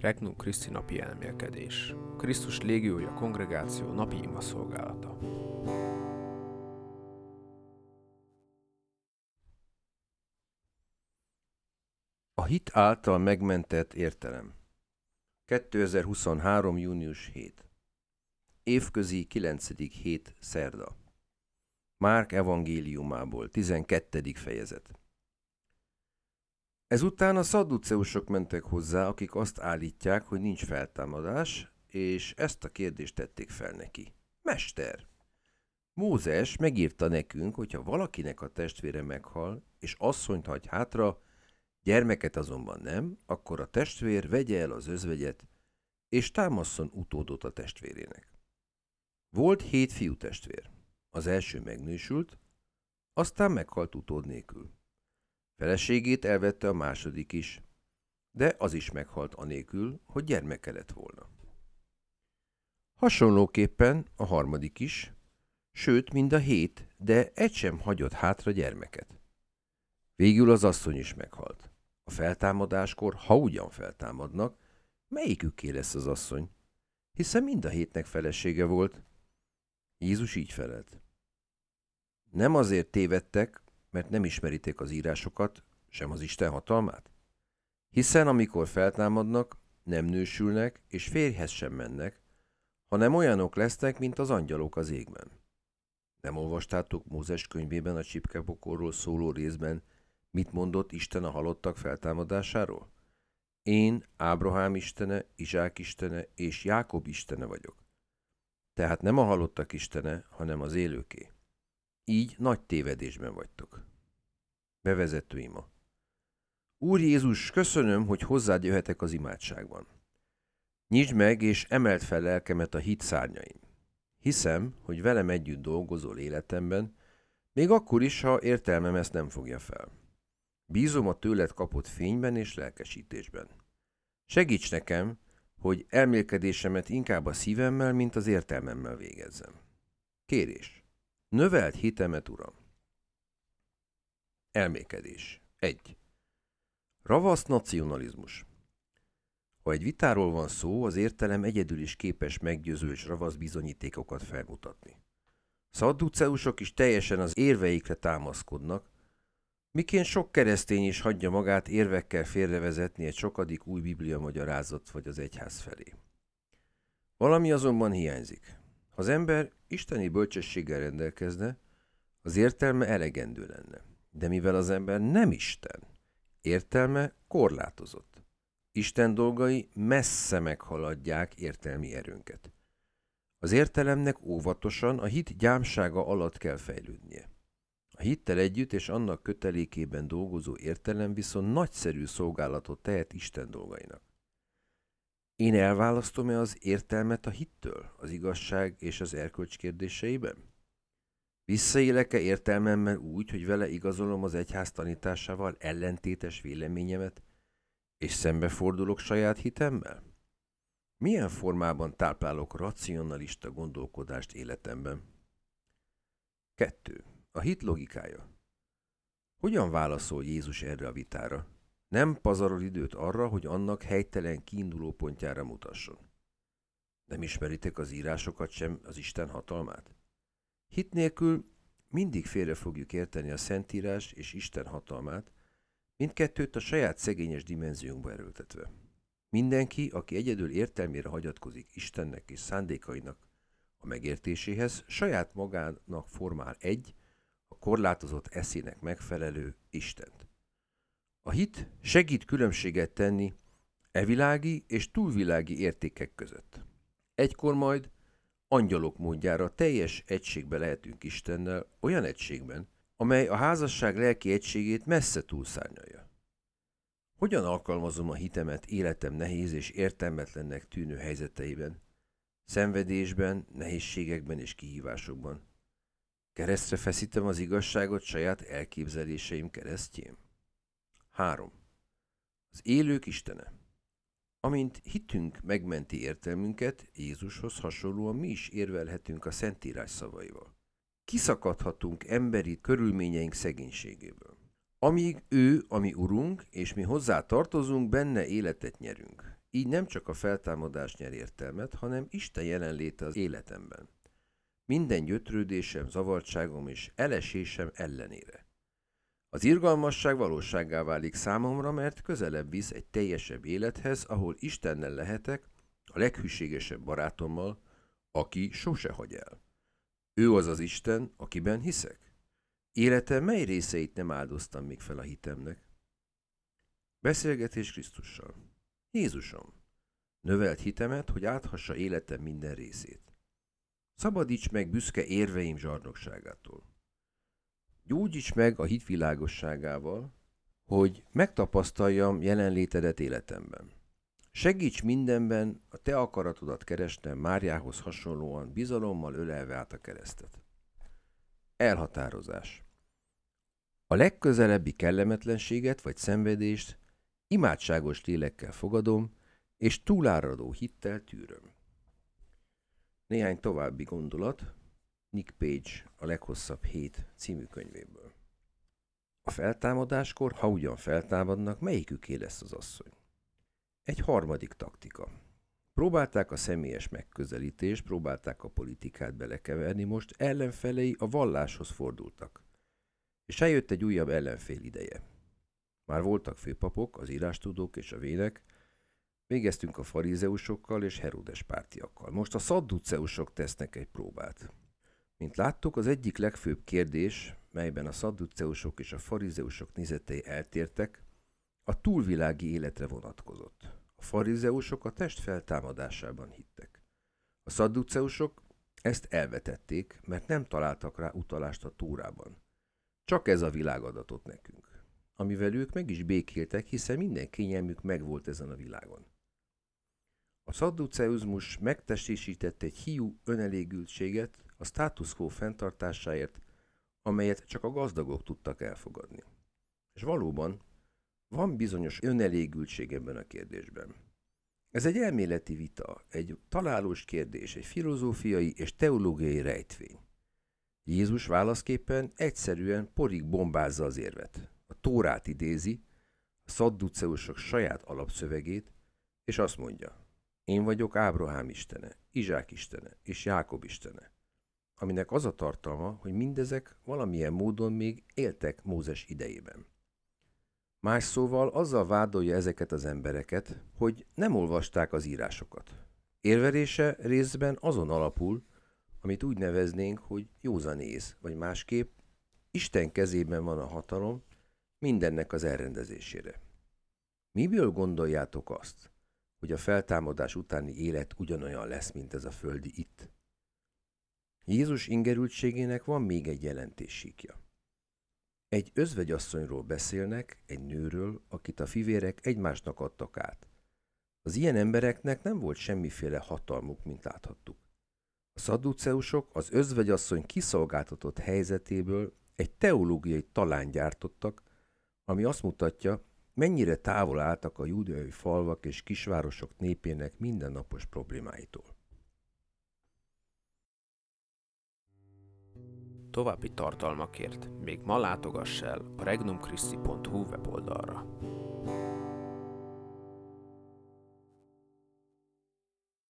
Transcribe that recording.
Regnum Christi napi elmélkedés. Krisztus légiója kongregáció napi ima szolgálata. A hit által megmentett értelem. 2023. június 7. Évközi 9. hét szerda. Márk evangéliumából 12. fejezet. Ezután a szadduceusok mentek hozzá, akik azt állítják, hogy nincs feltámadás, és ezt a kérdést tették fel neki. Mester! Mózes megírta nekünk, hogyha valakinek a testvére meghal, és asszonyt hagy hátra, gyermeket azonban nem, akkor a testvér vegye el az özvegyet, és támasszon utódot a testvérének. Volt hét fiú testvér. Az első megnősült, aztán meghalt utód nélkül. Feleségét elvette a második is, de az is meghalt anélkül, hogy gyermeke lett volna. Hasonlóképpen a harmadik is, sőt mind a hét, de egy sem hagyott hátra gyermeket. Végül az asszony is meghalt. A feltámadáskor, ha ugyan feltámadnak, melyiküké lesz az asszony? Hiszen mind a hétnek felesége volt. Jézus így felelt. Nem azért tévedtek, mert nem ismeriték az írásokat, sem az Isten hatalmát? Hiszen amikor feltámadnak, nem nősülnek, és férjhez sem mennek, hanem olyanok lesznek, mint az angyalok az égben. Nem olvastátok Mózes könyvében a csipkepokorról szóló részben, mit mondott Isten a halottak feltámadásáról? Én Ábrahám istene, Izsák istene és Jákob istene vagyok. Tehát nem a halottak istene, hanem az élőké. Így nagy tévedésben vagytok. Bevezető ima. Úr Jézus, köszönöm, hogy hozzád jöhetek az imádságban. Nyisd meg és emelt fel lelkemet a hit szárnyain. Hiszem, hogy velem együtt dolgozol életemben, még akkor is, ha értelmem ezt nem fogja fel. Bízom a tőled kapott fényben és lelkesítésben. Segíts nekem, hogy elmélkedésemet inkább a szívemmel, mint az értelmemmel végezzem. Kérés. Növelt hitemet, Uram. Elmékedés. 1. Ravasz nacionalizmus. Ha egy vitáról van szó, az értelem egyedül is képes meggyőző és ravasz bizonyítékokat felmutatni. Szadduceusok is teljesen az érveikre támaszkodnak, miként sok keresztény is hagyja magát érvekkel félrevezetni egy sokadik új biblia magyarázat vagy az egyház felé. Valami azonban hiányzik. Az ember isteni bölcsességgel rendelkezne, az értelme elegendő lenne. De mivel az ember nem Isten, értelme korlátozott. Isten dolgai messze meghaladják értelmi erőnket. Az értelemnek óvatosan a hit gyámsága alatt kell fejlődnie. A hittel együtt és annak kötelékében dolgozó értelem viszont nagyszerű szolgálatot tehet Isten dolgainak. Én elválasztom-e az értelmet a hittől, az igazság és az erkölcs kérdéseiben? Visszaélek-e értelmemmel úgy, hogy vele igazolom az egyház tanításával ellentétes véleményemet, és szembefordulok saját hitemmel? Milyen formában táplálok racionalista gondolkodást életemben? 2. A hit logikája. Hogyan válaszol Jézus erre a vitára? Nem pazarol időt arra, hogy annak helytelen kiinduló pontjára mutasson. Nem ismeritek az írásokat sem, az Isten hatalmát? Hit nélkül mindig félre fogjuk érteni a Szentírás és Isten hatalmát, mindkettőt a saját szegényes dimenziónkba erőltetve. Mindenki, aki egyedül értelmére hagyatkozik Istennek és szándékainak a megértéséhez, saját magának formál egy, a korlátozott eszének megfelelő Istent. A hit segít különbséget tenni evilági és túlvilági értékek között. Egykor majd angyalok módjára teljes egységbe lehetünk Istennel, olyan egységben, amely a házasság lelki egységét messze túlszárnyalja. Hogyan alkalmazom a hitemet életem nehéz és értelmetlennek tűnő helyzeteiben, szenvedésben, nehézségekben és kihívásokban? Keresztre feszítem az igazságot saját elképzeléseim keresztjén? 3. Az élők Istene Amint hitünk megmenti értelmünket, Jézushoz hasonlóan mi is érvelhetünk a Szentírás szavaival. Kiszakadhatunk emberi körülményeink szegénységéből. Amíg ő, ami Urunk, és mi hozzá tartozunk, benne életet nyerünk. így nem csak a feltámadás nyer értelmet, hanem Isten jelenléte az életemben. Minden gyötrődésem, zavartságom és elesésem ellenére. Az irgalmasság valóságá válik számomra, mert közelebb visz egy teljesebb élethez, ahol Istennel lehetek, a leghűségesebb barátommal, aki sose hagy el. Ő az az Isten, akiben hiszek. Életem mely részeit nem áldoztam még fel a hitemnek? Beszélgetés Krisztussal. Jézusom, növelt hitemet, hogy áthassa életem minden részét. Szabadíts meg büszke érveim zsarnokságától. Gyógyíts meg a hitvilágosságával, hogy megtapasztaljam jelenlétedet életemben. Segíts mindenben a te akaratodat keresnem Máriához hasonlóan bizalommal ölelve át a keresztet. Elhatározás. A legközelebbi kellemetlenséget vagy szenvedést imádságos lélekkel fogadom, és túláradó hittel tűröm. Néhány további gondolat Nick Page a leghosszabb hét című könyvéből. A feltámadáskor, ha ugyan feltámadnak, melyiküké lesz az asszony? Egy harmadik taktika. Próbálták a személyes megközelítést, próbálták a politikát belekeverni, most ellenfelei a valláshoz fordultak. És eljött egy újabb ellenfél ideje. Már voltak főpapok, az írástudók és a vének, végeztünk a farizeusokkal és Herodes pártiakkal. Most a szadduceusok tesznek egy próbát. Mint láttuk, az egyik legfőbb kérdés, melyben a szadduceusok és a farizeusok nézetei eltértek, a túlvilági életre vonatkozott. A farizeusok a test feltámadásában hittek. A szadduceusok ezt elvetették, mert nem találtak rá utalást a túrában. Csak ez a világ adatot nekünk, amivel ők meg is békéltek, hiszen minden kényelmük megvolt ezen a világon. A szadduceuzmus megtestésített egy hiú önelégültséget a status quo fenntartásáért, amelyet csak a gazdagok tudtak elfogadni. És valóban van bizonyos önelégültség ebben a kérdésben. Ez egy elméleti vita, egy találós kérdés, egy filozófiai és teológiai rejtvény. Jézus válaszképpen egyszerűen porig bombázza az érvet. A Tórát idézi, a szadduceusok saját alapszövegét, és azt mondja, én vagyok Ábrahám istene, Izsák istene és Jákob istene, aminek az a tartalma, hogy mindezek valamilyen módon még éltek Mózes idejében. Más szóval azzal vádolja ezeket az embereket, hogy nem olvasták az írásokat. Érvelése részben azon alapul, amit úgy neveznénk, hogy józanész, vagy másképp Isten kezében van a hatalom mindennek az elrendezésére. Miből gondoljátok azt, hogy a feltámadás utáni élet ugyanolyan lesz, mint ez a földi itt? Jézus ingerültségének van még egy jelentéssíkja. Egy özvegyasszonyról beszélnek, egy nőről, akit a fivérek egymásnak adtak át. Az ilyen embereknek nem volt semmiféle hatalmuk, mint láthattuk. A szadduceusok az özvegyasszony kiszolgáltatott helyzetéből egy teológiai talán gyártottak, ami azt mutatja, mennyire távol álltak a júdeai falvak és kisvárosok népének mindennapos problémáitól. További tartalmakért még ma látogass el a regnumchristi.hu weboldalra.